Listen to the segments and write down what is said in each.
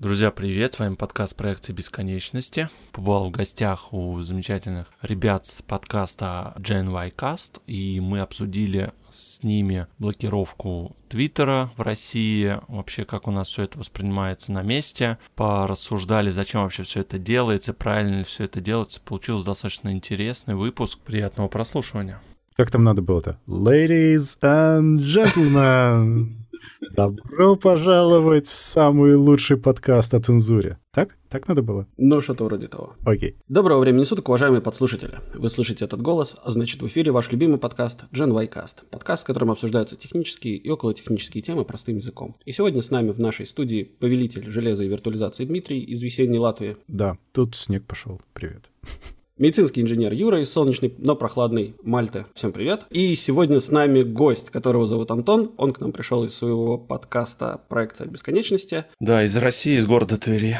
Друзья, привет! С вами подкаст проекции бесконечности. Побывал в гостях у замечательных ребят с подкаста Gen Y Cast, и мы обсудили с ними блокировку Твиттера в России, вообще как у нас все это воспринимается на месте, порассуждали, зачем вообще все это делается, правильно ли все это делается. Получился достаточно интересный выпуск. Приятного прослушивания. Как там надо было-то? Ladies and gentlemen, добро пожаловать в самый лучший подкаст о цензуре. Так? Так надо было? Ну, что-то вроде того. Окей. Доброго времени суток, уважаемые подслушатели. Вы слышите этот голос, а значит в эфире ваш любимый подкаст Gen Y Cast. Подкаст, в котором обсуждаются технические и околотехнические темы простым языком. И сегодня с нами в нашей студии повелитель железа и виртуализации Дмитрий из весенней Латвии. Да, тут снег пошел. Привет. Медицинский инженер Юра из солнечной, но прохладной Мальты. Всем привет. И сегодня с нами гость, которого зовут Антон. Он к нам пришел из своего подкаста «Проекция бесконечности». Да, из России, из города Твери.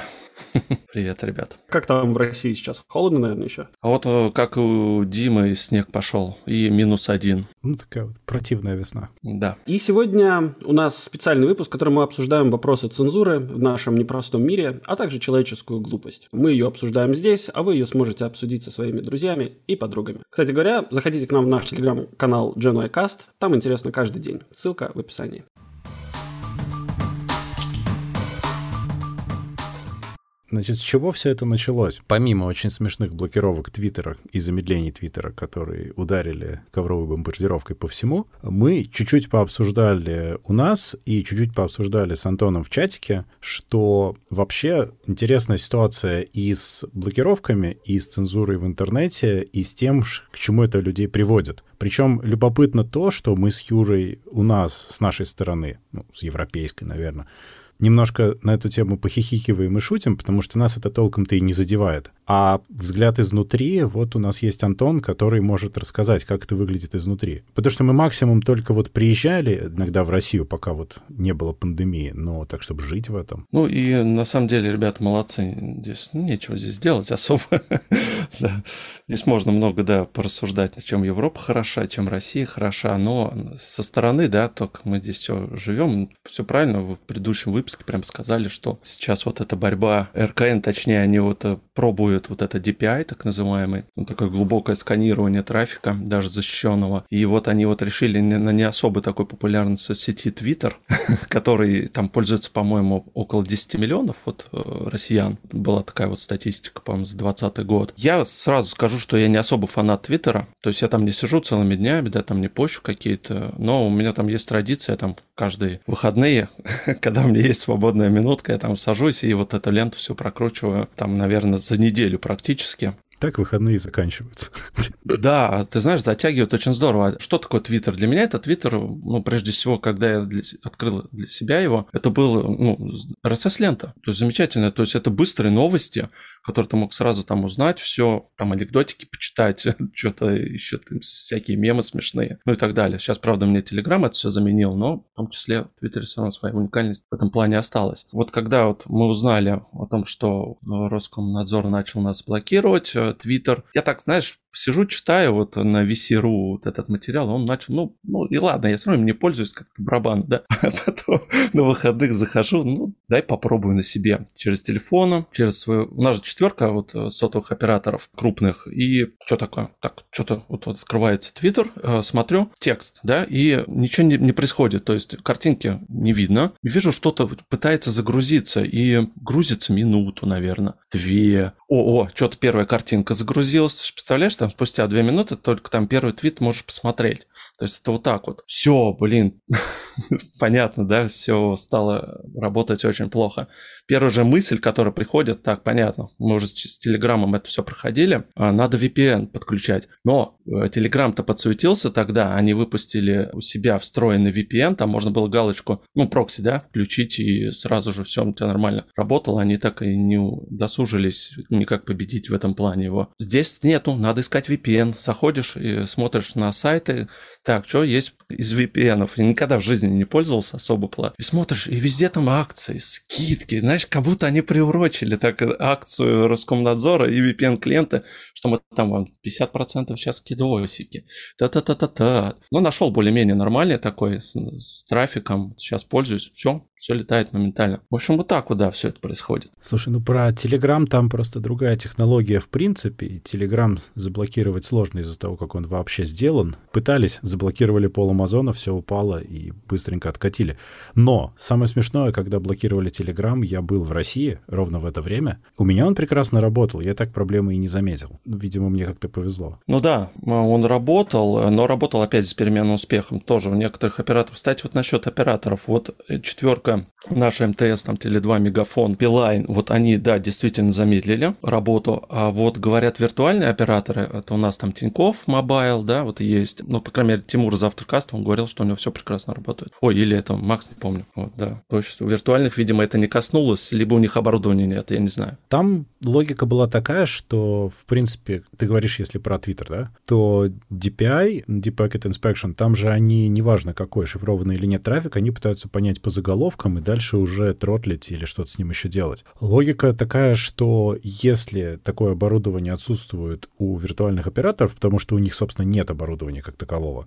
Привет, ребят. Как там в России сейчас? Холодно, наверное, еще? А вот э, как у Димы снег пошел, и минус один. Ну, такая вот противная весна. Да. И сегодня у нас специальный выпуск, в котором мы обсуждаем вопросы цензуры в нашем непростом мире, а также человеческую глупость. Мы ее обсуждаем здесь, а вы ее сможете обсудить со своими друзьями и подругами. Кстати говоря, заходите к нам в наш телеграм-канал GenYcast, там интересно каждый день. Ссылка в описании. Значит, с чего все это началось? Помимо очень смешных блокировок Твиттера и замедлений Твиттера, которые ударили ковровой бомбардировкой по всему, мы чуть-чуть пообсуждали у нас и чуть-чуть пообсуждали с Антоном в чатике, что вообще интересная ситуация и с блокировками, и с цензурой в интернете, и с тем, к чему это людей приводит. Причем любопытно то, что мы с Юрой у нас, с нашей стороны, ну, с европейской, наверное, немножко на эту тему похихикиваем и шутим, потому что нас это толком-то и не задевает. А взгляд изнутри, вот у нас есть Антон, который может рассказать, как это выглядит изнутри. Потому что мы максимум только вот приезжали иногда в Россию, пока вот не было пандемии, но так, чтобы жить в этом. Ну и на самом деле, ребят, молодцы. Здесь ну, нечего здесь делать особо. Здесь можно много, да, порассуждать, чем Европа хороша, чем Россия хороша, но со стороны, да, только мы здесь все живем, все правильно, в предыдущем выпуске прям сказали, что сейчас вот эта борьба РКН, точнее, они вот э, пробуют вот это DPI, так называемый, ну, такое глубокое сканирование трафика, даже защищенного. И вот они вот решили на не особо такой популярной сети Twitter, который там пользуется, по-моему, около 10 миллионов вот э, россиян. Была такая вот статистика, по-моему, за 2020 год. Я сразу скажу, что я не особо фанат Твиттера, то есть я там не сижу целыми днями, да, там не пощу какие-то, но у меня там есть традиция, там каждые выходные, когда у меня есть свободная минутка, я там сажусь и вот эту ленту все прокручиваю, там, наверное, за неделю практически. Так выходные заканчиваются. Да, ты знаешь, затягивает очень здорово. Что такое Твиттер? Для меня это Твиттер, ну, прежде всего, когда я для, открыл для себя его, это был, ну, RSS-лента. То есть замечательно. То есть это быстрые новости, которые ты мог сразу там узнать, все, там анекдотики почитать, что-то еще там, всякие мемы смешные, ну и так далее. Сейчас, правда, мне Телеграм это все заменил, но в том числе в Твиттере все равно своя уникальность в этом плане осталась. Вот когда вот мы узнали о том, что Роскомнадзор начал нас блокировать, Твиттер. Я так, знаешь, сижу, читаю вот на VC.ru вот этот материал, он начал, ну, ну и ладно, я все равно им не пользуюсь как-то барабан, да, а потом на выходных захожу, ну, дай попробую на себе. Через телефон, через свою, у нас же четверка вот э, сотовых операторов крупных, и что такое, так, что-то вот, вот открывается Твиттер, э, смотрю, текст, да, и ничего не, не происходит, то есть картинки не видно, вижу, что-то пытается загрузиться, и грузится минуту, наверное, две, о, о, что-то первая картинка загрузилась, представляешь, там спустя две минуты только там первый твит можешь посмотреть. То есть это вот так вот. Все, блин, понятно, да, все стало работать очень плохо. Первая же мысль, которая приходит, так, понятно, мы уже с Телеграмом это все проходили, а, надо VPN подключать. Но Телеграм-то подсуетился тогда, они выпустили у себя встроенный VPN, там можно было галочку, ну, прокси, да, включить, и сразу же все у тебя нормально работало, они так и не досужились никак победить в этом плане его. Здесь нету, надо искать VPN, заходишь и смотришь на сайты, так, что есть из VPN? Я никогда в жизни не пользовался особо плат. И смотришь, и везде там акции, скидки. Знаешь, как будто они приурочили так акцию Роскомнадзора и VPN-клиенты, что мы там вам 50% сейчас скидываем видосики. Та-та-та-та-та. Ну, нашел более-менее нормальный такой, с, с трафиком. Сейчас пользуюсь. Все, все летает моментально. В общем, вот так вот, да, все это происходит. Слушай, ну про Telegram там просто другая технология в принципе. Telegram заблокировать сложно из-за того, как он вообще сделан. Пытались, заблокировали пол Амазона, все упало и быстренько откатили. Но самое смешное, когда блокировали Telegram, я был в России ровно в это время. У меня он прекрасно работал, я так проблемы и не заметил. Видимо, мне как-то повезло. Ну да, он работал, но работал опять с переменным успехом. Тоже у некоторых операторов. Кстати, вот насчет операторов. Вот четверка наша МТС, там Теле2, Мегафон, Билайн, вот они, да, действительно замедлили работу. А вот говорят виртуальные операторы, это у нас там Тинькофф Мобайл, да, вот есть. Ну, по крайней мере, Тимур из Автокаста, он говорил, что у него все прекрасно работает. Ой, или это Макс, не помню. Вот, да. То есть у виртуальных, видимо, это не коснулось, либо у них оборудования нет, я не знаю. Там логика была такая, что, в принципе, ты говоришь, если про Twitter, да, то DPI, Deep Packet Inspection, там же они, неважно какой, шифрованный или нет трафик, они пытаются понять по заголовкам и дальше уже тротлить или что-то с ним еще делать. Логика такая, что если такое оборудование отсутствует у виртуальных операторов, потому что у них, собственно, нет оборудования как такового,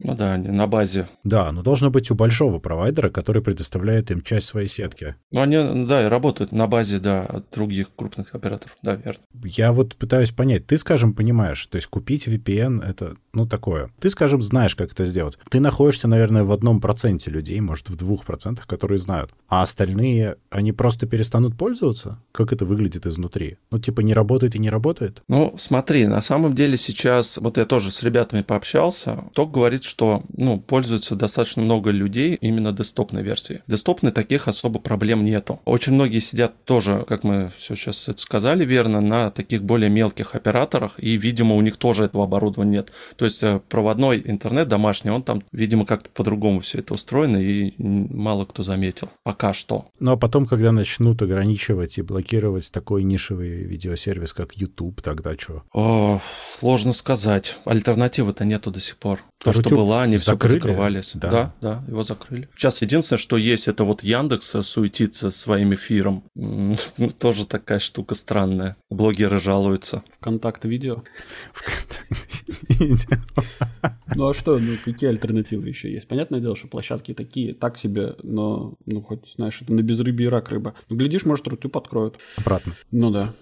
ну да, они на базе. Да, но должно быть у большого провайдера, который предоставляет им часть своей сетки. Ну они, да, и работают на базе, да, от других крупных операторов, да, верно. Я вот пытаюсь понять, ты, скажем, понимаешь, то есть купить VPN — это, ну, такое. Ты, скажем, знаешь, как это сделать. Ты находишься, наверное, в одном проценте людей, может, в двух процентах, которые знают. А остальные, они просто перестанут пользоваться? Как это выглядит изнутри? Ну, типа, не работает и не работает? Ну, смотри, на самом деле сейчас, вот я тоже с ребятами пообщался, ток говорит, что ну, пользуется достаточно много людей именно десктопной версией. Десктопной таких особо проблем нету. Очень многие сидят тоже, как мы все сейчас это сказали верно, на таких более мелких операторах, и, видимо, у них тоже этого оборудования нет. То есть э, проводной интернет домашний, он там, видимо, как-то по-другому все это устроено, и мало кто заметил. Пока что. Ну а потом, когда начнут ограничивать и блокировать такой нишевый видеосервис, как YouTube, тогда что? О, сложно сказать. Альтернативы-то нету до сих пор. То, что была, они все закрывались. Да. да, да, его закрыли. Сейчас единственное, что есть, это вот Яндекс суетится своим эфиром. Тоже такая штука странная. Блогеры жалуются. Вконтакт видео. Ну а что, ну какие альтернативы еще есть? Понятное дело, что площадки такие, так себе, но, ну хоть, знаешь, это на безрыбье рак рыба. Ну глядишь, может, рты подкроют. Обратно. Ну да.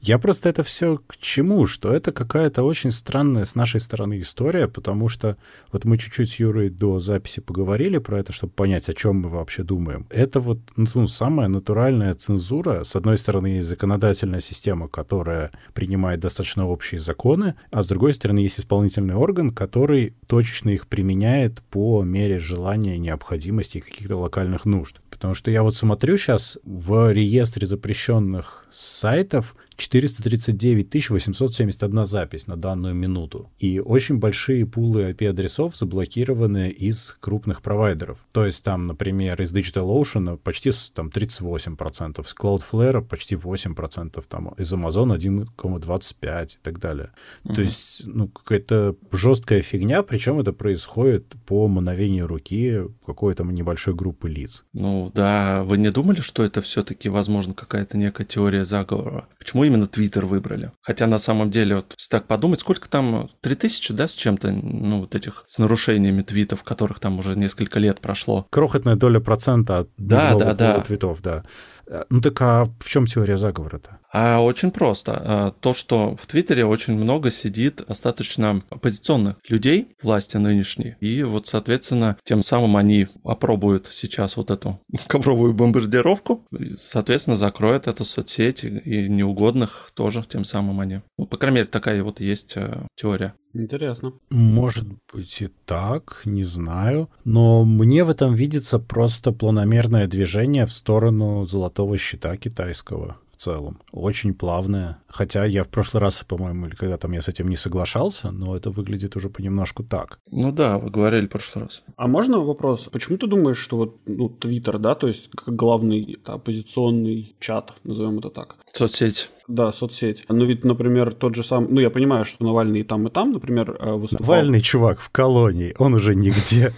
Я просто это все к чему? Что это какая-то очень странная с нашей стороны история, потому что вот мы чуть-чуть с Юрой до записи поговорили про это, чтобы понять, о чем мы вообще думаем. Это вот ну, самая натуральная цензура. С одной стороны, есть законодательная система, которая принимает достаточно общие законы, а с другой стороны, есть исполнительный орган, который точечно их применяет по мере желания, необходимости и каких-то локальных нужд. Потому что я вот смотрю сейчас в реестре запрещенных сайтов веков 439 871 запись на данную минуту. И очень большие пулы IP-адресов заблокированы из крупных провайдеров. То есть там, например, из DigitalOcean почти там, 38%, с Cloudflare почти 8%, там, из Amazon 1,25% и так далее. Uh-huh. То есть, ну, какая-то жесткая фигня, причем это происходит по мановению руки какой-то небольшой группы лиц. Ну да, вы не думали, что это все-таки, возможно, какая-то некая теория заговора? Почему именно Твиттер выбрали? Хотя на самом деле, вот, если так подумать, сколько там, 3000, да, с чем-то, ну, вот этих, с нарушениями твитов, которых там уже несколько лет прошло. Крохотная доля процента от да, да, да. твитов, да. Э, ну так а в чем теория заговора-то? А очень просто. А, то, что в Твиттере очень много сидит достаточно оппозиционных людей власти нынешней. И вот, соответственно, тем самым они опробуют сейчас вот эту ковровую бомбардировку. И, соответственно, закроют эту соцсеть и неугодных тоже тем самым они. Ну, по крайней мере, такая вот есть э, теория. Интересно. Может быть и так, не знаю. Но мне в этом видится просто планомерное движение в сторону золотого щита китайского в целом. Очень плавное. Хотя я в прошлый раз, по-моему, или когда там я с этим не соглашался, но это выглядит уже понемножку так. Ну да, вы говорили в прошлый раз. А можно вопрос? Почему ты думаешь, что вот ну, Твиттер, да, то есть как главный да, оппозиционный чат, назовем это так? Соцсеть. Да, соцсеть. Ну ведь, например, тот же сам... Ну я понимаю, что Навальный и там, и там, например, э, выступал. Навальный чувак в колонии, он уже нигде.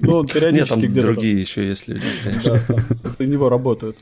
Ну, он периодически где-то... другие еще есть люди, конечно. За него работают.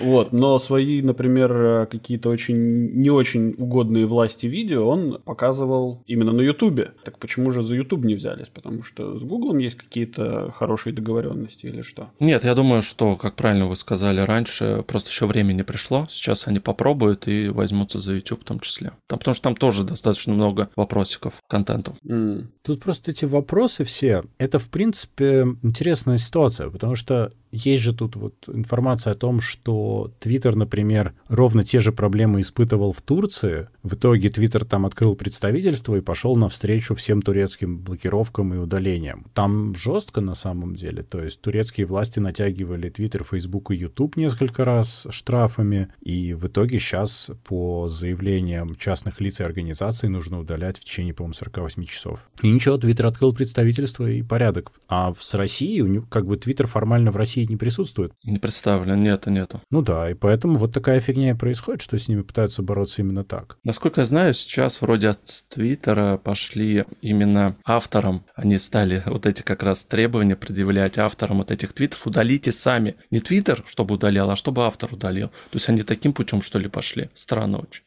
Вот, но свои, например, э, какие-то очень не очень угодные власти видео он показывал именно на Ютубе. Так почему же за Ютуб не взялись? Потому что с Гуглом есть какие-то хорошие договоренности или что? Нет, я думаю, что, как правильно вы сказали раньше, просто еще времени пришло. Сейчас они попробуют и возьмутся за YouTube в том числе. Там, потому что там тоже достаточно много вопросиков к контенту. Mm. Тут просто эти вопросы все, это, в принципе, интересная ситуация, потому что есть же тут вот информация о том, что Твиттер, например, ровно те же проблемы испытывал в Турции. В итоге Твиттер там открыл представительство и пошел навстречу всем турецким блокировкам и удалениям. Там жестко на самом деле. То есть турецкие власти натягивали Твиттер, Фейсбук и Ютуб несколько раз штрафами. И в итоге сейчас по заявлениям частных лиц и организаций нужно удалять в течение, по-моему, 48 часов. И ничего, Твиттер открыл представительство и порядок. А с Россией, как бы Твиттер формально в России не присутствует. Не представлен, нет, нету. Ну да, и поэтому вот такая фигня и происходит, что с ними пытаются бороться именно так. Насколько я знаю, сейчас вроде от Твиттера пошли именно авторам, они стали вот эти как раз требования предъявлять авторам вот этих твитов, удалите сами. Не Твиттер, чтобы удалял, а чтобы автор удалил. То есть они таким путем, что ли, пошли. Странно очень.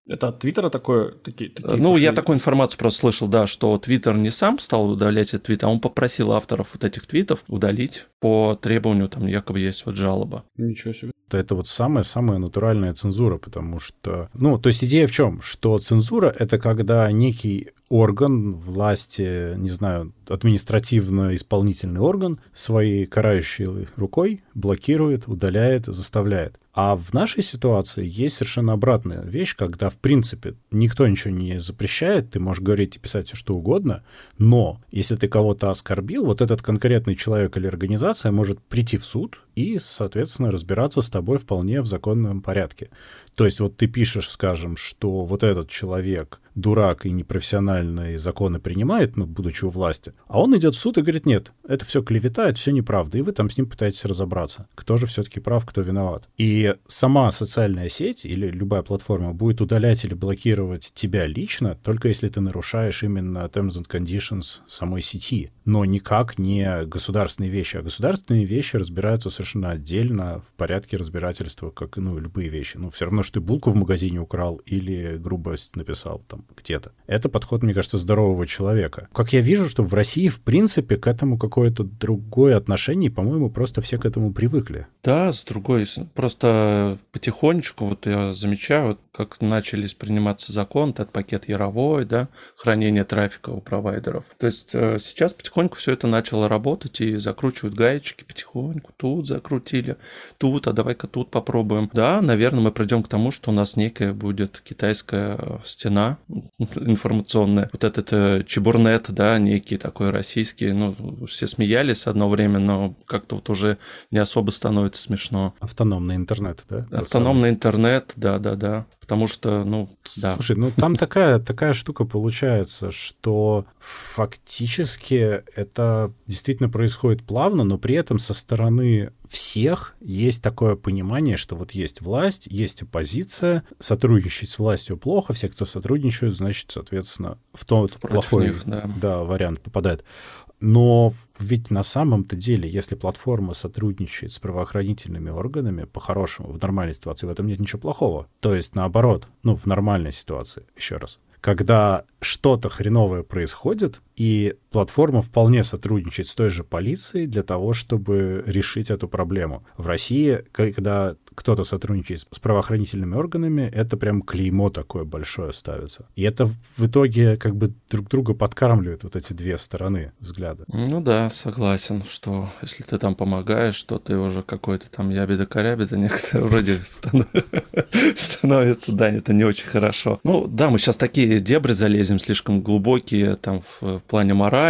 Это от Твиттера такое? Такие, такие ну, пошли... я такую информацию просто слышал, да, что Твиттер не сам стал удалять эти твиты, а он попросил авторов вот этих твитов удалить по требованию, там якобы есть вот жалоба. Ничего себе. Это вот самая-самая натуральная цензура, потому что... Ну, то есть идея в чем? Что цензура — это когда некий орган власти, не знаю, административно-исполнительный орган своей карающей рукой блокирует, удаляет, заставляет. А в нашей ситуации есть совершенно обратная вещь, когда, в принципе, никто ничего не запрещает, ты можешь говорить и писать все, что угодно, но если ты кого-то оскорбил, вот этот конкретный человек или организация может прийти в суд и, соответственно, разбираться с тобой вполне в законном порядке. То есть вот ты пишешь, скажем, что вот этот человек дурак и непрофессиональные законы принимает, ну, будучи у власти, а он идет в суд и говорит, нет, это все клевета, это все неправда, и вы там с ним пытаетесь разобраться, кто же все-таки прав, кто виноват. И сама социальная сеть или любая платформа будет удалять или блокировать тебя лично, только если ты нарушаешь именно terms and conditions самой сети, но никак не государственные вещи, а государственные вещи разбираются совершенно отдельно в порядке разбирательства, как, ну, любые вещи. Ну, все равно что ты булку в магазине украл или грубость написал там где-то. Это подход, мне кажется, здорового человека. Как я вижу, что в России, в принципе, к этому какое-то другое отношение, и, по-моему, просто все к этому привыкли. Да, с другой, просто потихонечку, вот я замечаю, как начались приниматься закон, этот пакет Яровой, да, хранение трафика у провайдеров. То есть э, сейчас потихоньку все это начало работать и закручивают гаечки потихоньку. Тут закрутили, тут, а давай-ка тут попробуем. Да, наверное, мы придем к тому, что у нас некая будет китайская стена информационная. Вот этот э, чебурнет, да, некий такой российский, ну, все смеялись одно время, но как-то вот уже не особо становится смешно. Автономный интернет, да? Автономный интернет, да-да-да потому что, ну, да. Слушай, ну там такая, такая штука получается, что фактически это действительно происходит плавно, но при этом со стороны всех есть такое понимание, что вот есть власть, есть оппозиция, сотрудничать с властью плохо, все, кто сотрудничают, значит, соответственно, в тот плохой них, да. Да, вариант попадает. Но ведь на самом-то деле, если платформа сотрудничает с правоохранительными органами, по-хорошему, в нормальной ситуации, в этом нет ничего плохого. То есть, наоборот, ну, в нормальной ситуации, еще раз. Когда что-то хреновое происходит, и платформа вполне сотрудничает с той же полицией для того, чтобы решить эту проблему. В России, когда кто-то сотрудничает с правоохранительными органами, это прям клеймо такое большое ставится. И это в итоге как бы друг друга подкармливает вот эти две стороны взгляда. Ну да, согласен, что если ты там помогаешь, то ты уже какой-то там ябеда-корябеда некоторые вроде становится, да, это не очень хорошо. Ну да, мы сейчас такие дебри залезем слишком глубокие там в плане морали,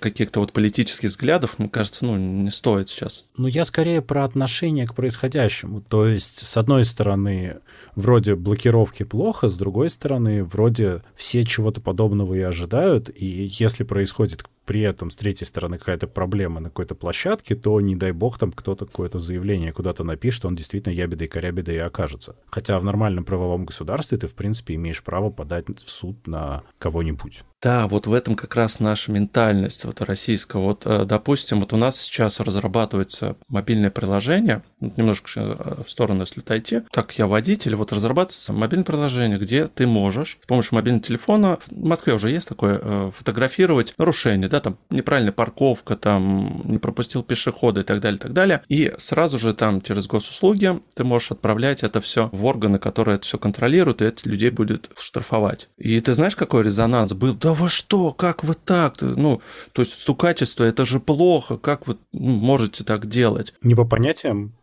каких-то вот политических взглядов, мне кажется, ну не стоит сейчас. Ну я скорее про отношение к происходящему. То есть, с одной стороны, вроде блокировки плохо, с другой стороны, вроде все чего-то подобного и ожидают, и если происходит при этом с третьей стороны какая-то проблема на какой-то площадке, то, не дай бог, там кто-то какое-то заявление куда-то напишет, он действительно ябедой корябедой и окажется. Хотя в нормальном правовом государстве ты, в принципе, имеешь право подать в суд на кого-нибудь. Да, вот в этом как раз наша ментальность вот российская. Вот, э, допустим, вот у нас сейчас разрабатывается мобильное приложение, немножко э, в сторону, если отойти, так я водитель, вот разрабатывается мобильное приложение, где ты можешь с помощью мобильного телефона, в Москве уже есть такое, э, фотографировать нарушение, да, там неправильная парковка, там не пропустил пешехода и так далее, и так далее, и сразу же там через госуслуги ты можешь отправлять это все в органы, которые это все контролируют, и этих людей будет штрафовать. И ты знаешь, какой резонанс был? Да вы что, как вы так? Ну, то есть стукачество, это же плохо, как вы ну, можете так делать? Не по понятиям?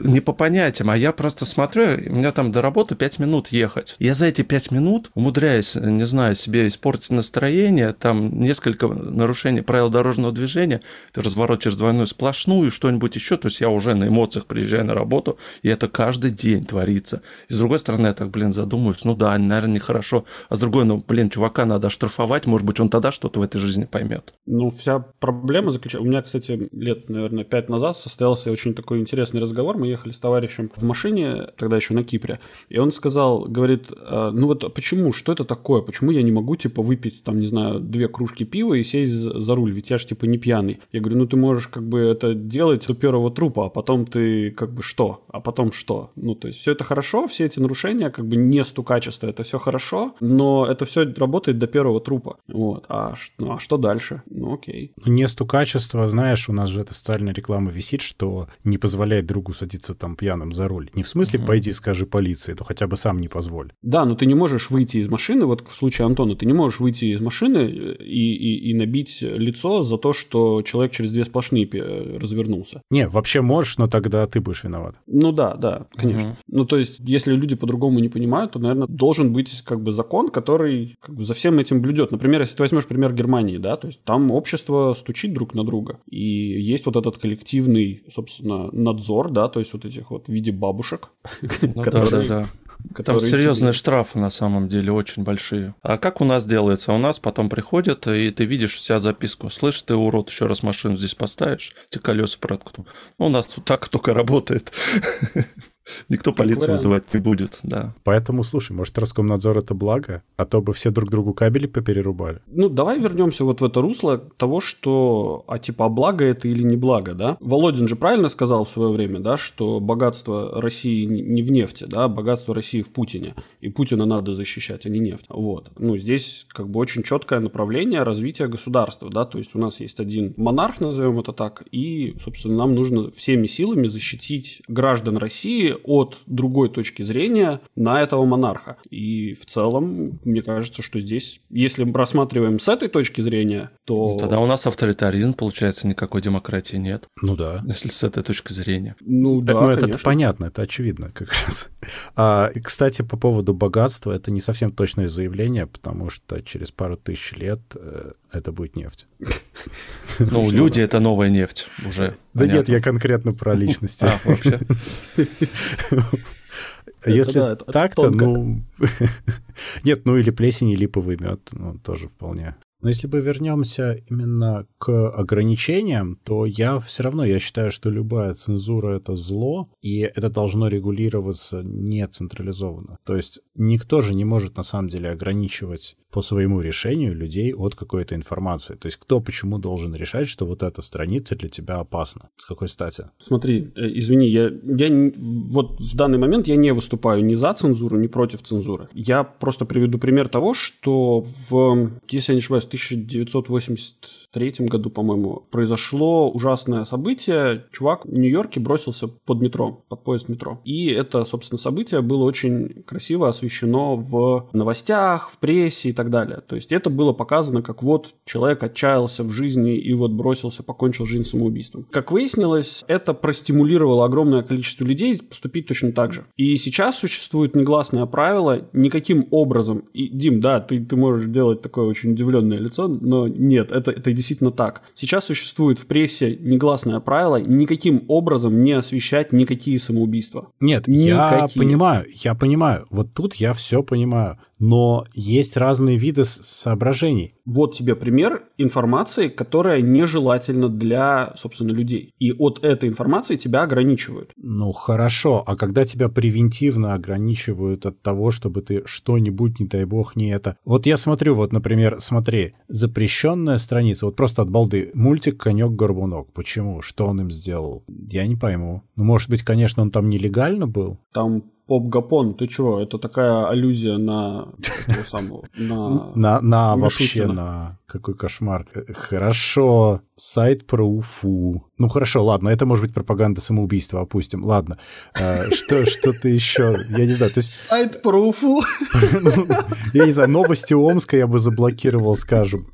Не по понятиям, а я просто смотрю, у меня там до работы 5 минут ехать. Я за эти 5 минут умудряюсь, не знаю, себе испортить настроение, там несколько нарушений правил дорожного движения, разворот через двойную сплошную, что-нибудь еще, то есть я уже на эмоциях приезжаю на работу, и это каждый день творится. И с другой стороны, я так, блин, задумываюсь, ну да, наверное, нехорошо, а с другой, ну, блин, чувака надо оштрафовать, рисовать, может быть, он тогда что-то в этой жизни поймет. Ну, вся проблема заключается... У меня, кстати, лет, наверное, пять назад состоялся очень такой интересный разговор. Мы ехали с товарищем в машине, тогда еще на Кипре, и он сказал, говорит, «А, ну вот почему, что это такое? Почему я не могу, типа, выпить, там, не знаю, две кружки пива и сесть за руль? Ведь я же, типа, не пьяный. Я говорю, ну ты можешь, как бы, это делать до первого трупа, а потом ты, как бы, что? А потом что? Ну, то есть все это хорошо, все эти нарушения, как бы, не стукачество, это все хорошо, но это все работает до первого трупа. Вот. А, ну, а что дальше? Ну, окей. Не стукачество, знаешь, у нас же эта социальная реклама висит, что не позволяет другу садиться там пьяным за руль. Не в смысле mm-hmm. пойди скажи полиции, то хотя бы сам не позволь. Да, но ты не можешь выйти из машины, вот в случае Антона, ты не можешь выйти из машины и, и, и набить лицо за то, что человек через две сплошные развернулся. Не, вообще можешь, но тогда ты будешь виноват. Ну да, да, конечно. Mm-hmm. Ну то есть, если люди по-другому не понимают, то, наверное, должен быть как бы закон, который как бы за всем этим блюдет. Например, если ты возьмешь пример Германии, да, то есть там общество стучит друг на друга, и есть вот этот коллективный, собственно, надзор, да, то есть вот этих вот в виде бабушек, ну, которые... Да, да, да. Там серьезные тебе... штрафы на самом деле очень большие. А как у нас делается? У нас потом приходят, и ты видишь вся записку. Слышь, ты урод, еще раз машину здесь поставишь, тебе колеса проткну. Ну, у нас так только работает. Никто полицию вызывать не будет, да. Поэтому, слушай, может, Роскомнадзор это благо, а то бы все друг другу кабели поперерубали. Ну, давай вернемся вот в это русло того, что, а типа, а благо это или не благо, да? Володин же правильно сказал в свое время, да, что богатство России не в нефти, да, богатство России в Путине, и Путина надо защищать, а не нефть. Вот. Ну, здесь как бы очень четкое направление развития государства, да, то есть у нас есть один монарх, назовем это так, и, собственно, нам нужно всеми силами защитить граждан России от другой точки зрения на этого монарха. И в целом, мне кажется, что здесь, если мы рассматриваем с этой точки зрения, то... Ну, тогда у нас авторитаризм, получается, никакой демократии нет. Ну да. Если с этой точки зрения. Ну да, Ну это понятно, это очевидно как раз. А, и, кстати, по поводу богатства, это не совсем точное заявление, потому что через пару тысяч лет э, это будет нефть. Ну, люди — это новая нефть уже. Да нет, я конкретно про личности. А, вообще. Если так-то, ну... Нет, ну или плесень, и липовый мед, ну, тоже вполне. Но если бы вернемся именно к ограничениям, то я все равно, я считаю, что любая цензура — это зло, и это должно регулироваться не централизованно. То есть никто же не может на самом деле ограничивать по своему решению людей от какой-то информации. То есть кто почему должен решать, что вот эта страница для тебя опасна? С какой стати? Смотри, э, извини, я, я вот в данный момент я не выступаю ни за цензуру, ни против цензуры. Я просто приведу пример того, что в, если я не ошибаюсь, 1983 году, по-моему, произошло ужасное событие. Чувак в Нью-Йорке бросился под метро, под поезд метро. И это, собственно, событие было очень красиво освещено в новостях, в прессе и так далее. То есть это было показано, как вот человек отчаялся в жизни и вот бросился, покончил жизнь самоубийством. Как выяснилось, это простимулировало огромное количество людей поступить точно так же. И сейчас существует негласное правило никаким образом. И, Дим, да, ты, ты можешь делать такое очень удивленное лицо, но нет, это, это действительно так. Сейчас существует в прессе негласное правило никаким образом не освещать никакие самоубийства. Нет, никакие. я понимаю, я понимаю. Вот тут я все понимаю. Но есть разные виды соображений. Вот тебе пример информации, которая нежелательна для, собственно, людей. И от этой информации тебя ограничивают. Ну, хорошо. А когда тебя превентивно ограничивают от того, чтобы ты что-нибудь, не дай бог, не это... Вот я смотрю, вот, например, смотри, запрещенная страница, вот просто от балды, мультик «Конек-горбунок». Почему? Что он им сделал? Я не пойму. Ну, может быть, конечно, он там нелегально был? Там Поп Гапон, ты чего? Это такая аллюзия на на... Вообще, на... Какой кошмар. Хорошо, сайт про Уфу. Ну хорошо, ладно, это может быть пропаганда самоубийства, опустим. Ладно, э, что, что-то еще, я не знаю, то есть... Сайт про Уфу. Ну, я не знаю, новости Омска я бы заблокировал, скажем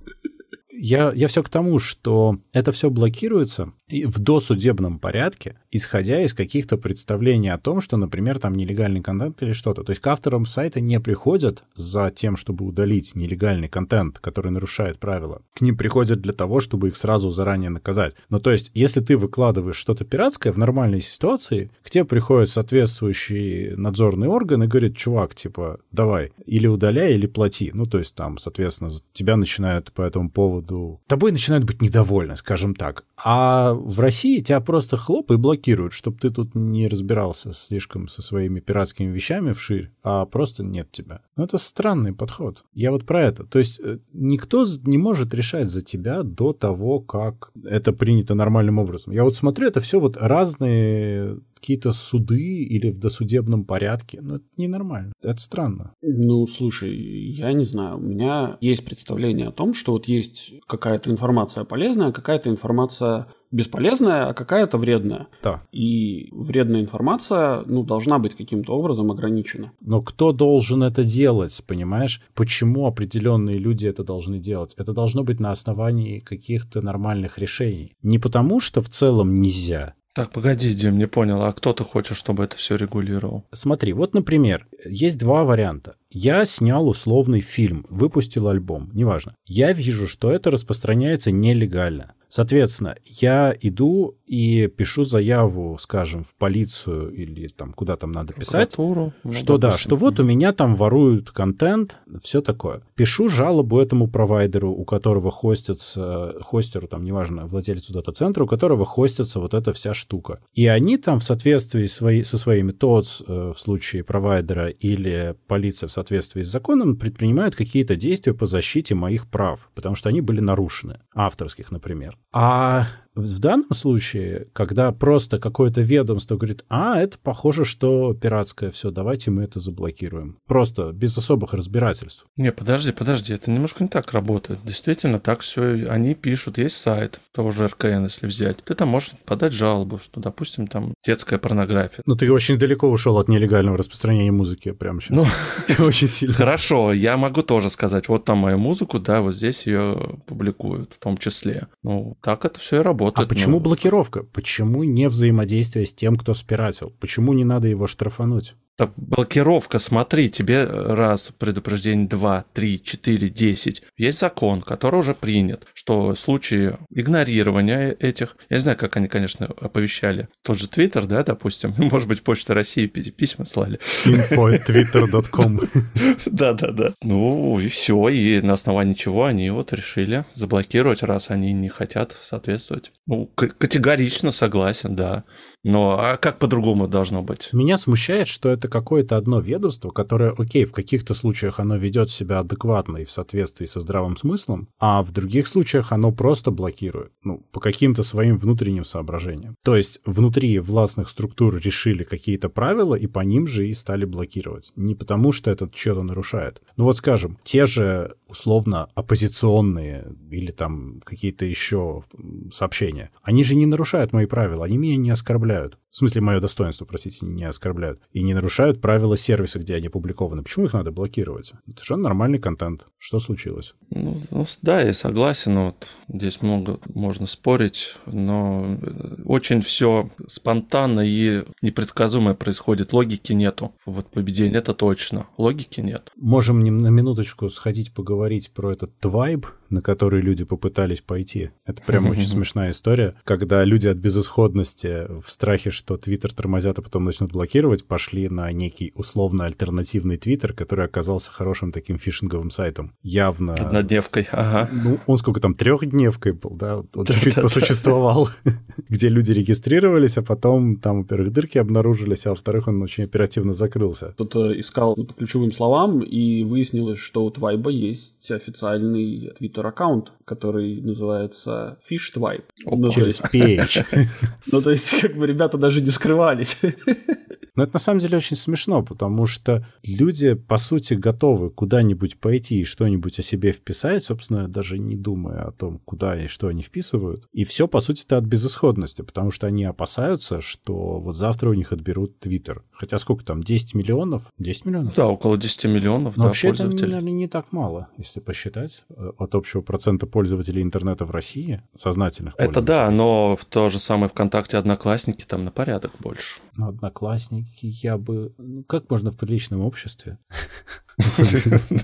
я, я все к тому, что это все блокируется и в досудебном порядке, исходя из каких-то представлений о том, что, например, там нелегальный контент или что-то. То есть к авторам сайта не приходят за тем, чтобы удалить нелегальный контент, который нарушает правила. К ним приходят для того, чтобы их сразу заранее наказать. Но то есть, если ты выкладываешь что-то пиратское в нормальной ситуации, к тебе приходит соответствующий надзорный орган и говорит, чувак, типа, давай, или удаляй, или плати. Ну, то есть там, соответственно, тебя начинают по этому поводу... Тобой начинают быть недовольны, скажем так. А в России тебя просто хлоп и блокируют, чтобы ты тут не разбирался слишком со своими пиратскими вещами вширь, а просто нет тебя. Ну, это странный подход. Я вот про это. То есть э, никто не может решать за тебя до того, как это принято нормальным образом. Я вот смотрю, это все вот разные какие-то суды или в досудебном порядке. Ну, это ненормально. Это странно. Ну, слушай, я не знаю. У меня есть представление о том, что вот есть какая-то информация полезная, какая-то информация бесполезная, а какая-то вредная. Да. И вредная информация, ну, должна быть каким-то образом ограничена. Но кто должен это делать, понимаешь? Почему определенные люди это должны делать? Это должно быть на основании каких-то нормальных решений. Не потому, что в целом нельзя, так, погоди, Дим, не понял, а кто ты хочешь, чтобы это все регулировал? Смотри, вот, например, есть два варианта. Я снял условный фильм, выпустил альбом, неважно. Я вижу, что это распространяется нелегально. Соответственно, я иду и пишу заяву, скажем, в полицию или там куда там надо писать, ну, что да, что вот у меня там воруют контент, все такое. Пишу жалобу этому провайдеру, у которого хостится, хостеру, там, неважно, владельцу дата-центра, у которого хостится вот эта вся штука. И они там в соответствии свои, со своими ТОЦ э, в случае провайдера или полиция в соответствии с законом предпринимают какие-то действия по защите моих прав, потому что они были нарушены, авторских, например. А в данном случае, когда просто какое-то ведомство говорит, а, это похоже, что пиратское, все, давайте мы это заблокируем. Просто без особых разбирательств. Не, подожди, подожди, это немножко не так работает. Действительно, так все, они пишут, есть сайт того же РКН, если взять. Ты там можешь подать жалобу, что, допустим, там детская порнография. Ну, ты очень далеко ушел от нелегального распространения музыки прямо сейчас. Ну, очень сильно. Хорошо, я могу тоже сказать, вот там мою музыку, да, вот здесь ее публикуют в том числе. Ну, так это все и работает работает. А почему но... блокировка? Почему не взаимодействие с тем, кто спиратил? Почему не надо его штрафануть? Так, блокировка, смотри, тебе раз предупреждение, два, три, четыре, десять. Есть закон, который уже принят, что в случае игнорирования этих, я не знаю, как они, конечно, оповещали, тот же Твиттер, да, допустим, может быть, Почта России письма слали. info.twitter.com Да-да-да. Ну, и все, и на основании чего они вот решили заблокировать, раз они не хотят соответствовать. Ну, категорично согласен, да. Но а как по-другому должно быть? Меня смущает, что это какое-то одно ведомство, которое, окей, в каких-то случаях оно ведет себя адекватно и в соответствии со здравым смыслом, а в других случаях оно просто блокирует, ну, по каким-то своим внутренним соображениям. То есть внутри властных структур решили какие-то правила и по ним же и стали блокировать. Не потому, что это что-то нарушает. Ну вот скажем, те же условно оппозиционные или там какие-то еще сообщения, они же не нарушают мои правила, они меня не оскорбляют. составляют. В смысле, мое достоинство, простите, не оскорбляют. И не нарушают правила сервиса, где они опубликованы. Почему их надо блокировать? Это совершенно нормальный контент. Что случилось? Ну, ну да, я согласен. Вот здесь много можно спорить, но очень все спонтанно и непредсказуемое происходит. Логики нету. Вот победение это точно. Логики нет. Можем на минуточку сходить поговорить про этот твайб, на который люди попытались пойти. Это прям очень смешная история, когда люди от безысходности в страхе, что Твиттер тормозят, а потом начнут блокировать, пошли на некий условно альтернативный Твиттер, который оказался хорошим таким фишинговым сайтом. Явно... Однодневкой, ага. Ну, он сколько там, трехдневкой был, да? Он чуть-чуть посуществовал, где люди регистрировались, а потом там, во-первых, дырки обнаружились, а во-вторых, он очень оперативно закрылся. Кто-то искал по ключевым словам, и выяснилось, что у Твайба есть официальный твиттер-аккаунт, который называется Fish Twibe. Ну, Через PH. Ну, то есть, как бы ребята даже не скрывались. Но это на самом деле очень смешно, потому что люди, по сути, готовы куда-нибудь пойти и что-нибудь о себе вписать, собственно, даже не думая о том, куда и что они вписывают. И все, по сути, это от безысходности, потому что они опасаются, что вот завтра у них отберут Твиттер. Хотя сколько там, 10 миллионов? 10 миллионов? Да, около 10 миллионов, Но да, вообще это, наверное, не так мало, если посчитать, э, от общего процента пользователей интернета в России, сознательных Это да, но в то же самое ВКонтакте Одноклассники там на порядок больше. Ну, Одноклассники я бы... Ну, как можно в приличном обществе?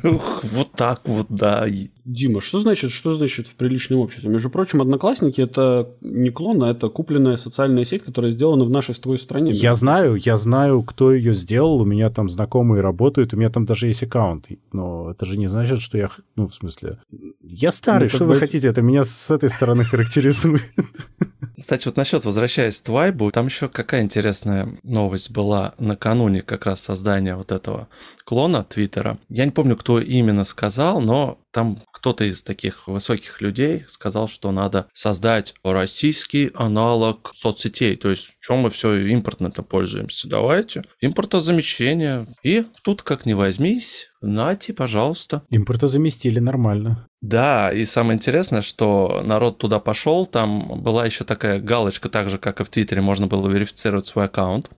Ну, вот так вот, да. Дима, что значит, что значит в приличном обществе? Между прочим, Одноклассники это не клон, а это купленная социальная сеть, которая сделана в нашей с твоей стране. Я знаю, я знаю, кто ее сделал, у меня там знакомые работают, у меня там даже есть аккаунт. Но это же не значит, что я... Ну, в смысле... Я старый, ну, что вы хотите? Это меня с этой стороны характеризует. Кстати, вот насчет, возвращаясь к Твайбу, там еще какая интересная новость была накануне как раз создания вот этого клона Твиттера. Я не помню, кто именно сказал, но там кто-то из таких высоких людей сказал, что надо создать российский аналог соцсетей. То есть, в чем мы все импортно-то пользуемся? Давайте. Импортозамещение. И тут, как ни возьмись, нате, пожалуйста. Импортозаместили нормально. Да, и самое интересное, что народ туда пошел, там была еще такая галочка, так же, как и в Твиттере, можно было верифицировать свой аккаунт.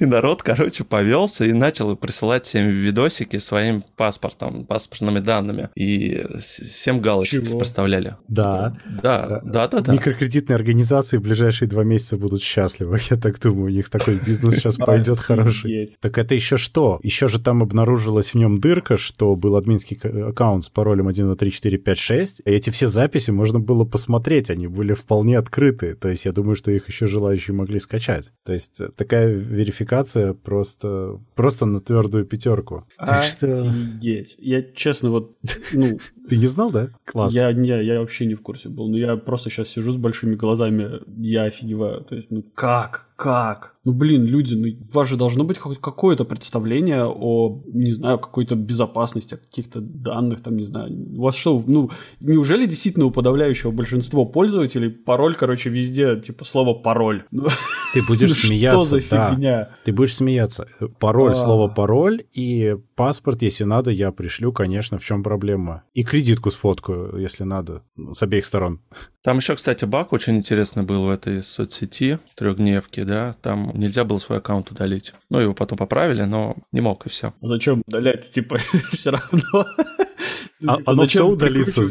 И народ, короче, повелся и начал присылать всем видосики своим паспортом, паспортными данными и всем галочки Чего? проставляли. Да. Да, да, да, да. Микрокредитные организации в ближайшие два месяца будут счастливы. Я так думаю, у них такой бизнес сейчас пойдет хороший. Так это еще что? Еще же там обнаружилась в нем дырка, что был админский аккаунт с паролем 1, 2, 3, 4, 5, 6. И эти все записи можно было посмотреть, они были вполне открыты. То есть я думаю, что их еще желающие могли скачать. То есть такая верификация просто, просто на твердую пятерку. Так что... Я честно вот ну, Ты не знал, да? Класс. Я, не, я вообще не в курсе был. Но я просто сейчас сижу с большими глазами, я офигеваю. То есть, ну как? Как? Ну, блин, люди, ну, у вас же должно быть какое-то представление о, не знаю, какой-то безопасности, о каких-то данных, там, не знаю. У вас что, ну, неужели действительно у подавляющего большинства пользователей пароль, короче, везде, типа, слово пароль? Ну, Ты будешь смеяться, Что за фигня? Ты будешь смеяться. Пароль, а. слово пароль, и паспорт, если надо, я пришлю, конечно, в чем проблема. И кредитку сфоткаю, если надо, с обеих сторон. Там еще, кстати, баг очень интересный был в этой соцсети, трехдневке, да, там нельзя было свой аккаунт удалить. Ну, его потом поправили, но не мог, и все. Зачем удалять, типа, все равно? А, типа, оно все удалится.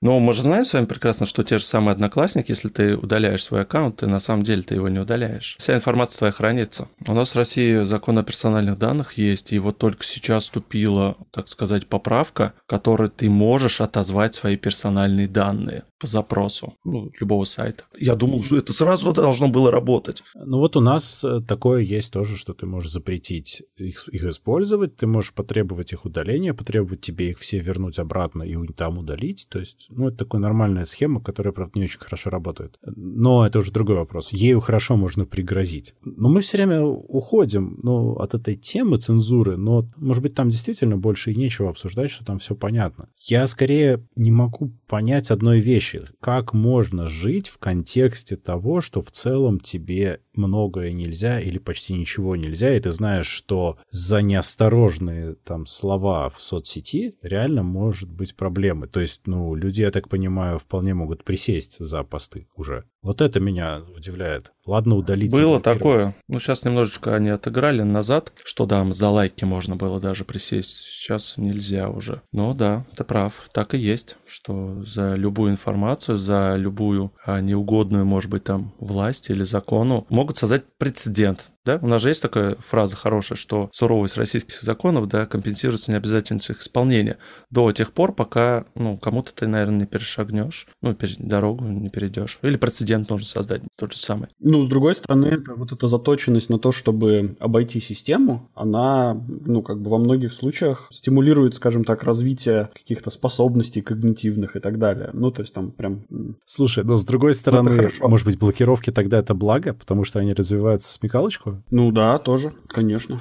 Ну, мы же знаем с вами прекрасно, что те же самые одноклассники, если ты удаляешь свой аккаунт, ты на самом деле ты его не удаляешь. Вся информация твоя хранится. У нас в России закон о персональных данных есть, и вот только сейчас вступила, так сказать, поправка, которой ты можешь отозвать свои персональные данные по запросу ну, любого сайта. Я думал, что это сразу должно было работать. Ну вот у нас э, такое есть тоже, что ты можешь запретить их, их использовать, ты можешь потребовать их удаления, потребовать тебе их все вернуть обратно и там удалить. То есть, ну, это такая нормальная схема, которая, правда, не очень хорошо работает. Но это уже другой вопрос. Ею хорошо можно пригрозить. Но мы все время уходим ну, от этой темы цензуры, но, может быть, там действительно больше и нечего обсуждать, что там все понятно. Я скорее не могу понять одной вещи вещи. Как можно жить в контексте того, что в целом тебе многое нельзя или почти ничего нельзя, и ты знаешь, что за неосторожные там слова в соцсети реально может быть проблемы. То есть, ну, люди, я так понимаю, вполне могут присесть за посты уже. Вот это меня удивляет. Ладно, удалить. Было такое. Ну, сейчас немножечко они отыграли назад, что да, за лайки можно было даже присесть. Сейчас нельзя уже. Но да, ты прав. Так и есть, что за любую информацию, за любую а, неугодную, может быть, там, власть или закону могут создать прецедент Да? У нас же есть такая фраза хорошая, что суровость российских законов да, компенсируется необязательностью их исполнения до тех пор, пока ну, кому-то ты, наверное, не перешагнешь, ну, дорогу не перейдешь. Или прецедент нужно создать тот же самый. Ну, с другой стороны, это, вот эта заточенность на то, чтобы обойти систему, она, ну, как бы во многих случаях стимулирует, скажем так, развитие каких-то способностей когнитивных и так далее. Ну, то есть там прям... Слушай, но с другой стороны, может быть, блокировки тогда это благо, потому что они развивают смекалочку? Ну да, тоже, конечно.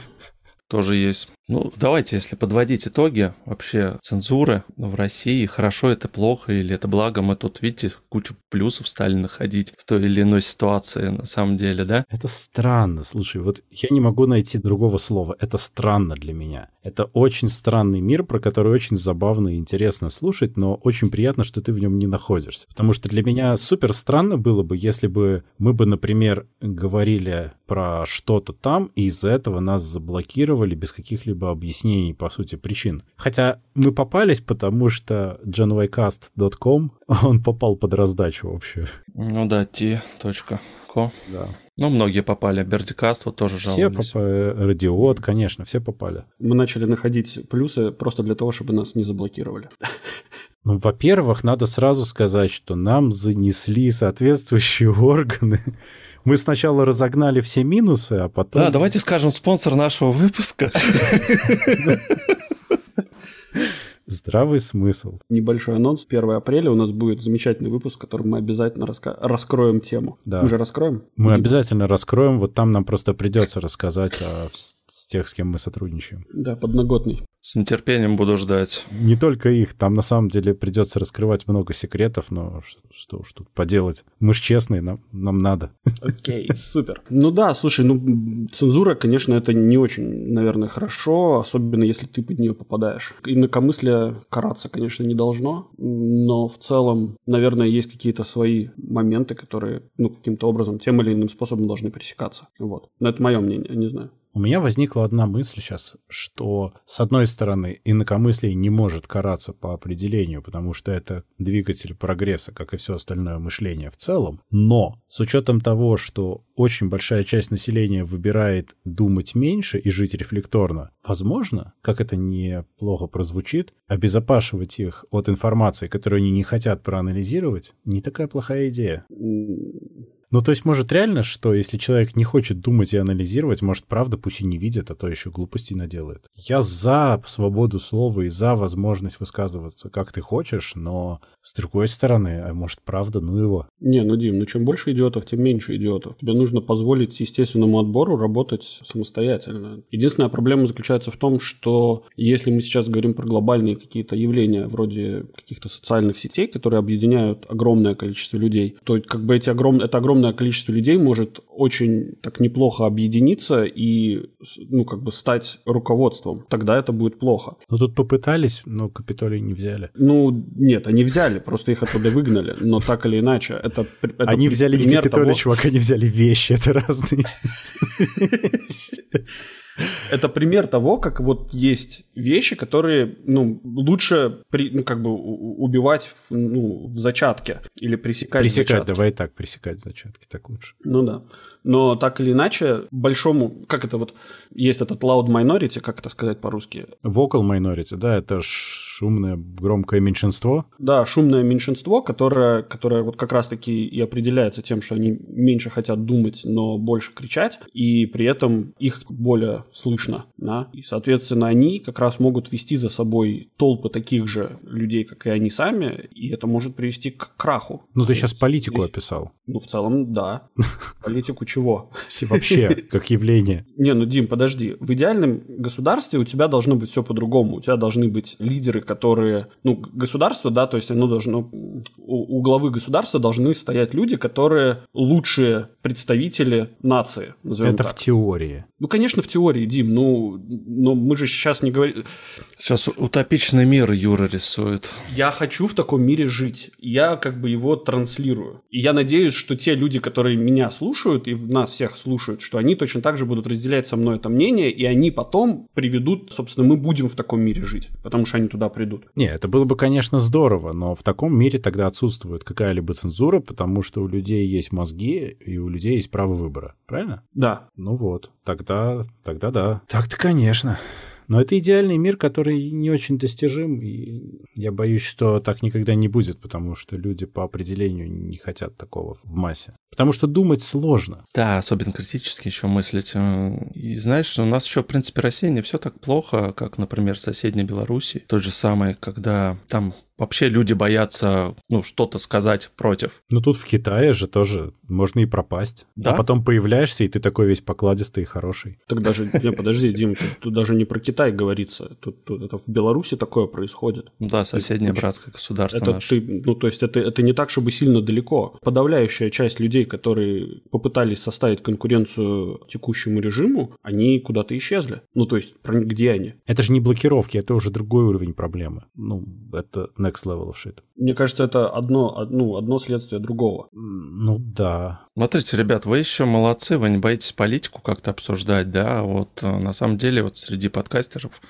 Тоже есть. Ну, давайте, если подводить итоги вообще цензуры в России, хорошо это плохо или это благо, мы тут, видите, кучу плюсов стали находить в той или иной ситуации на самом деле, да? Это странно, слушай, вот я не могу найти другого слова, это странно для меня. Это очень странный мир, про который очень забавно и интересно слушать, но очень приятно, что ты в нем не находишься. Потому что для меня супер странно было бы, если бы мы бы, например, говорили про что-то там, и из-за этого нас заблокировали без каких-либо объяснений, по сути, причин. Хотя мы попались, потому что genYcast.com, он попал под раздачу вообще. Ну да, t.co. Да. Ну, многие попали. Бердикаст вот тоже жаловались. Все попали. Радиот, конечно, все попали. Мы начали находить плюсы просто для того, чтобы нас не заблокировали. Ну, во-первых, надо сразу сказать, что нам занесли соответствующие органы. Мы сначала разогнали все минусы, а потом... Да, давайте скажем спонсор нашего выпуска. Здравый смысл. Небольшой анонс. 1 апреля у нас будет замечательный выпуск, в котором мы обязательно раска... раскроем тему. Да. Мы же раскроем? Мы Дима. обязательно раскроем. Вот там нам просто придется рассказать о с тех, с кем мы сотрудничаем. Да, подноготный. С нетерпением буду ждать. Не только их, там на самом деле придется раскрывать много секретов, но что, уж тут поделать. Мы ж честные, нам, нам надо. Окей, okay, супер. Ну да, слушай, ну цензура, конечно, это не очень, наверное, хорошо, особенно если ты под нее попадаешь. Инакомыслие караться, конечно, не должно, но в целом, наверное, есть какие-то свои моменты, которые, ну, каким-то образом, тем или иным способом должны пересекаться. Вот. Но это мое мнение, не знаю. У меня возникла одна мысль сейчас, что, с одной стороны, инакомыслие не может караться по определению, потому что это двигатель прогресса, как и все остальное мышление в целом, но с учетом того, что очень большая часть населения выбирает думать меньше и жить рефлекторно, возможно, как это неплохо прозвучит, обезопашивать их от информации, которую они не хотят проанализировать, не такая плохая идея. Ну, то есть, может, реально, что если человек не хочет думать и анализировать, может, правда, пусть и не видит, а то еще глупостей наделает. Я за свободу слова и за возможность высказываться, как ты хочешь, но с другой стороны, а может, правда, ну его. Не, ну, Дим, ну чем больше идиотов, тем меньше идиотов. Тебе нужно позволить естественному отбору работать самостоятельно. Единственная проблема заключается в том, что если мы сейчас говорим про глобальные какие-то явления, вроде каких-то социальных сетей, которые объединяют огромное количество людей, то как бы эти огром... это огромное огромное количество людей может очень так неплохо объединиться и, ну, как бы стать руководством. Тогда это будет плохо. Ну, тут попытались, но Капитолий не взяли. Ну, нет, они взяли, просто их оттуда выгнали. Но так или иначе, это, это Они взяли не Капитолий, того... чувак, они взяли вещи, это разные Это пример того, как вот есть вещи, которые, ну, лучше, при, ну, как бы убивать в, ну, в зачатке или пресекать Пресекать, в зачатке. давай так, пресекать в зачатке, так лучше. Ну да. Но так или иначе, большому, как это вот, есть этот loud minority, как это сказать по-русски? Vocal minority, да, это шумное, громкое меньшинство. Да, шумное меньшинство, которое, которое вот как раз-таки и определяется тем, что они меньше хотят думать, но больше кричать, и при этом их более слышно, да, и, соответственно, они как раз могут вести за собой толпы таких же людей, как и они сами, и это может привести к краху. Ну, ты сейчас политику здесь... описал. Ну, в целом, да. Политику чего? Все вообще, как явление. Не, ну, Дим, подожди. В идеальном государстве у тебя должно быть все по-другому. У тебя должны быть лидеры, которые... Ну, государство, да, то есть оно должно... У, у главы государства должны стоять люди, которые лучшие представители нации, Это так. в теории. Ну, конечно, в теории, Дим, ну, но мы же сейчас не говорим... Сейчас утопичный мир Юра рисует. Я хочу в таком мире жить. Я как бы его транслирую. И я надеюсь, что те люди, которые меня слушают и нас всех слушают, что они точно так же будут разделять со мной это мнение, и они потом приведут, собственно, мы будем в таком мире жить, потому что они туда придут. Не, это было бы, конечно, здорово, но в таком мире тогда отсутствует какая-либо цензура, потому что у людей есть мозги, и у людей есть право выбора. Правильно? Да. Ну вот, тогда, тогда да. Так-то, конечно. Но это идеальный мир, который не очень достижим, и я боюсь, что так никогда не будет, потому что люди по определению не хотят такого в массе. Потому что думать сложно. Да, особенно критически еще мыслить. И знаешь, у нас еще, в принципе, Россия не все так плохо, как, например, в соседней Беларуси. Тот же самый, когда там вообще люди боятся, ну, что-то сказать против. Ну, тут в Китае же тоже можно и пропасть. Да? А потом появляешься, и ты такой весь покладистый и хороший. Так даже, не, подожди, Дим, тут, тут даже не про Китай говорится. Тут, тут это в Беларуси такое происходит. Ну да, соседнее это, братское государство это наше. Ты, ну, то есть это, это не так, чтобы сильно далеко. Подавляющая часть людей, которые попытались составить конкуренцию текущему режиму, они куда-то исчезли. Ну, то есть, где они? Это же не блокировки, это уже другой уровень проблемы. Ну, это next level of shit. Мне кажется, это одно, ну, одно следствие другого. Ну да. Смотрите, ребят, вы еще молодцы, вы не боитесь политику как-то обсуждать, да? Вот э, на самом деле вот среди подкастеров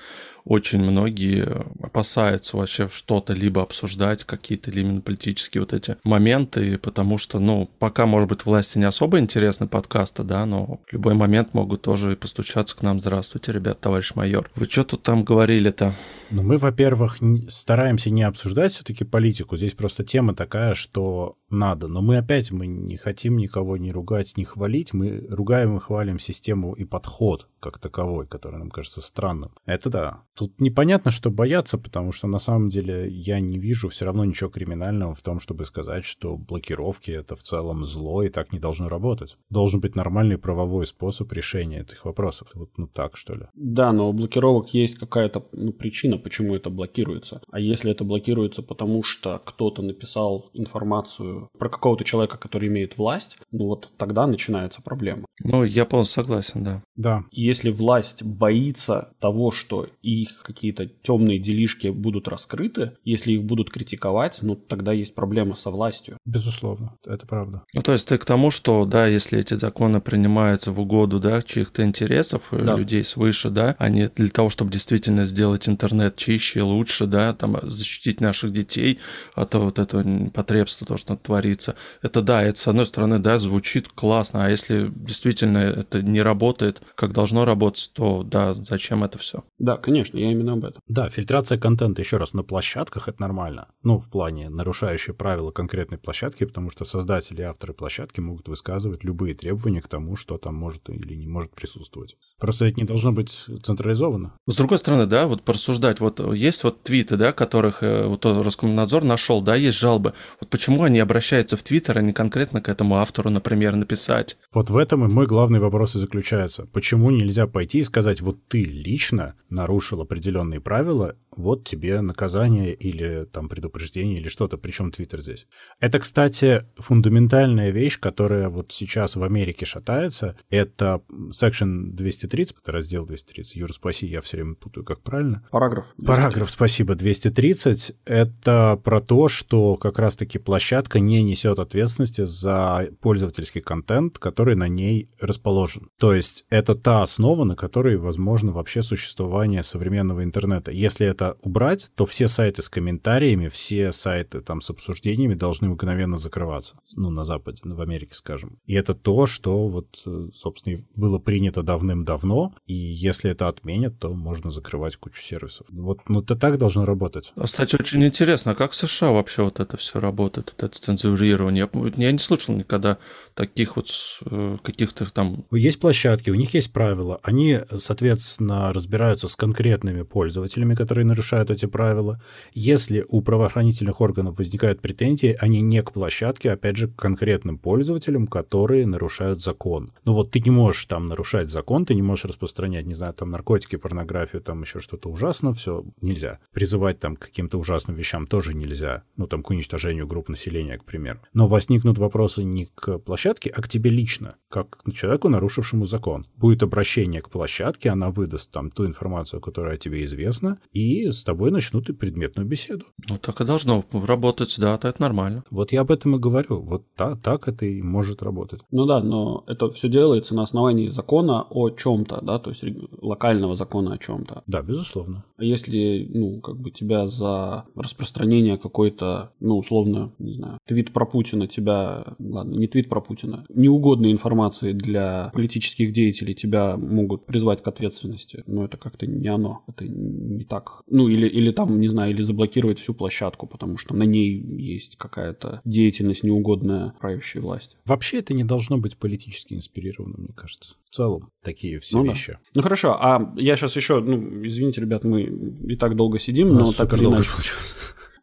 очень многие опасаются вообще что-то либо обсуждать, какие-то именно политические вот эти моменты, потому что, ну, пока, может быть, власти не особо интересны подкасты, да, но в любой момент могут тоже и постучаться к нам. Здравствуйте, ребят, товарищ майор. Вы что тут там говорили-то? Ну, мы, во-первых, стараемся не обсуждать все-таки политику. Здесь просто тема такая, что надо. Но мы опять мы не хотим никого не ругать, не хвалить. Мы ругаем и хвалим систему и подход как таковой, который нам кажется странным. Это да. Тут непонятно, что бояться, потому что на самом деле я не вижу все равно ничего криминального в том, чтобы сказать, что блокировки — это в целом зло и так не должно работать. Должен быть нормальный правовой способ решения этих вопросов. Вот ну так, что ли? Да, но у блокировок есть какая-то ну, причина, почему это блокируется. А если это блокируется потому, что кто-то написал информацию про какого-то человека, который имеет власть, ну вот тогда начинается проблема. Ну, я полностью согласен, да. Да. Если власть боится того, что их какие-то темные делишки будут раскрыты, если их будут критиковать, ну тогда есть проблема со властью. Безусловно, это правда. Ну то есть ты к тому, что да, если эти законы принимаются в угоду да, чьих-то интересов, э, да. людей свыше, да, а не для того, чтобы действительно сделать интернет чище, лучше, да, там защитить наших детей от вот этого потребства, то, что творится. Это да, это с одной стороны, да, звучит классно, а если действительно это не работает, как должно работать, то да, зачем это все? Да, конечно я именно об этом. Да, фильтрация контента, еще раз, на площадках это нормально. Ну, в плане нарушающие правила конкретной площадки, потому что создатели и авторы площадки могут высказывать любые требования к тому, что там может или не может присутствовать. Просто это не должно быть централизовано. С другой стороны, да, вот порассуждать, вот есть вот твиты, да, которых э, вот Роскомнадзор нашел, да, есть жалобы. Вот почему они обращаются в Твиттер, а не конкретно к этому автору, например, написать? Вот в этом и мой главный вопрос и заключается. Почему нельзя пойти и сказать, вот ты лично нарушил определенные правила, вот тебе наказание или там предупреждение или что-то, причем Твиттер здесь. Это, кстати, фундаментальная вещь, которая вот сейчас в Америке шатается. Это Section 230, раздел 230. Юр, спаси, я все время путаю, как правильно. Параграф. 230. Параграф, спасибо, 230. Это про то, что как раз-таки площадка не несет ответственности за пользовательский контент, который на ней расположен. То есть это та основа, на которой возможно вообще существование современного интернета. Если это убрать, то все сайты с комментариями, все сайты там с обсуждениями должны мгновенно закрываться. Ну, на Западе, в Америке, скажем. И это то, что вот, э, собственно, было принято давным-давно, и если это отменят, то можно закрывать кучу сервисов. Вот, ну, это так должно работать. А, кстати, очень интересно, как в США вообще вот это все работает, вот это цензурирование? Я не слышал никогда таких вот э, каких-то там... Есть площадки, у них есть правила, они, соответственно, разбираются с конкретными пользователями, которые нарушают эти правила. Если у правоохранительных органов возникают претензии, они не к площадке, опять же, к конкретным пользователям, которые нарушают закон. Ну вот ты не можешь там нарушать закон, ты не можешь распространять, не знаю, там наркотики, порнографию, там еще что-то ужасно, все нельзя. Призывать там к каким-то ужасным вещам тоже нельзя. Ну там к уничтожению групп населения, к примеру. Но возникнут вопросы не к площадке, а к тебе лично, как к человеку, нарушившему закон. Будет обращение к площадке, она выдаст там ту информацию, которая тебе известна, и и с тобой начнут и предметную беседу. Ну, так и должно работать, да, это нормально. Вот я об этом и говорю. Вот так, так это и может работать. Ну да, но это все делается на основании закона о чем-то, да, то есть локального закона о чем-то. Да, безусловно. А если, ну, как бы тебя за распространение какой-то, ну, условно, не знаю, твит про Путина тебя, ладно, не твит про Путина, неугодной информации для политических деятелей тебя могут призвать к ответственности, но это как-то не оно, это не так. Ну, или, или там, не знаю, или заблокировать всю площадку, потому что на ней есть какая-то деятельность неугодная правящей власти. Вообще это не должно быть политически инспирированным, мне кажется. В целом, такие все ну, вещи. Да. Ну хорошо, а я сейчас еще, ну, извините, ребят, мы и так долго сидим, но так или иначе. Получилось.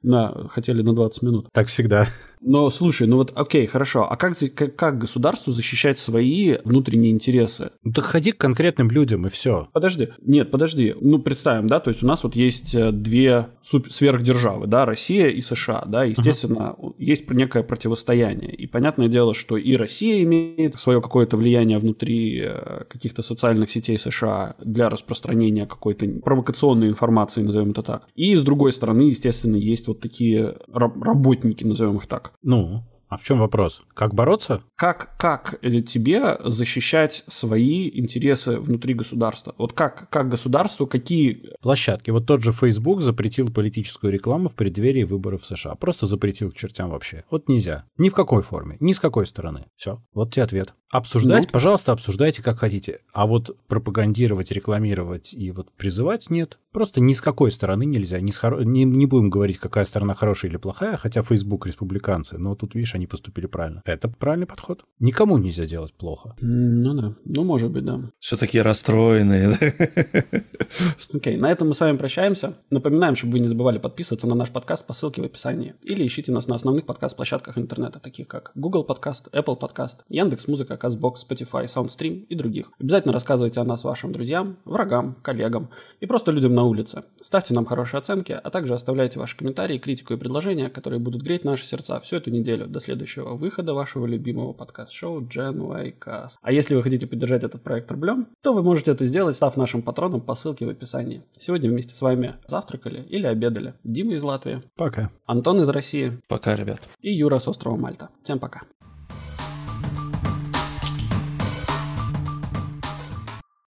На, хотели на 20 минут. Так всегда. Но слушай, ну вот окей, хорошо. А как, как, как государству защищать свои внутренние интересы? Ну так ходи к конкретным людям и все. Подожди. Нет, подожди. Ну представим, да, то есть у нас вот есть э, две сверхдержавы, да, Россия и США, да, естественно, uh-huh. есть некое противостояние. И понятное дело, что и Россия имеет свое какое-то влияние внутри э, каких-то социальных сетей США для распространения какой-то провокационной информации, назовем это так. И с другой стороны, естественно, есть вот такие работники, назовем их так, ну, а в чем вопрос? Как бороться? Как, как тебе защищать свои интересы внутри государства? Вот как, как государству, какие... Площадки. Вот тот же Facebook запретил политическую рекламу в преддверии выборов в США. Просто запретил к чертям вообще. Вот нельзя. Ни в какой форме, ни с какой стороны. Все. Вот тебе ответ. Обсуждать, ну, пожалуйста, обсуждайте как хотите. А вот пропагандировать, рекламировать и вот призывать нет. Просто ни с какой стороны нельзя. Не, с хоро... не, не будем говорить, какая сторона хорошая или плохая, хотя Facebook республиканцы, но тут, видишь, они поступили правильно. Это правильный подход. Никому нельзя делать плохо. Ну да, ну может быть, да. Все такие расстроенные. Окей, на этом мы с вами прощаемся. Напоминаем, чтобы вы не забывали подписываться на наш подкаст по ссылке в описании. Или ищите нас на основных подкаст-площадках интернета, таких как Google Подкаст, Apple Подкаст, Яндекс.Музыка, Казбокс, Spotify, SoundStream и других. Обязательно рассказывайте о нас вашим друзьям, врагам, коллегам и просто людям на улице. Ставьте нам хорошие оценки, а также оставляйте ваши комментарии, критику и предложения, которые будут греть наши сердца всю эту неделю до следующего выхода вашего любимого подкаст-шоу Gen Y Cast. А если вы хотите поддержать этот проект рублем, то вы можете это сделать, став нашим патроном по ссылке в описании. Сегодня вместе с вами завтракали или обедали Дима из Латвии. Пока. Антон из России. Пока, ребят. И Юра с острова Мальта. Всем пока.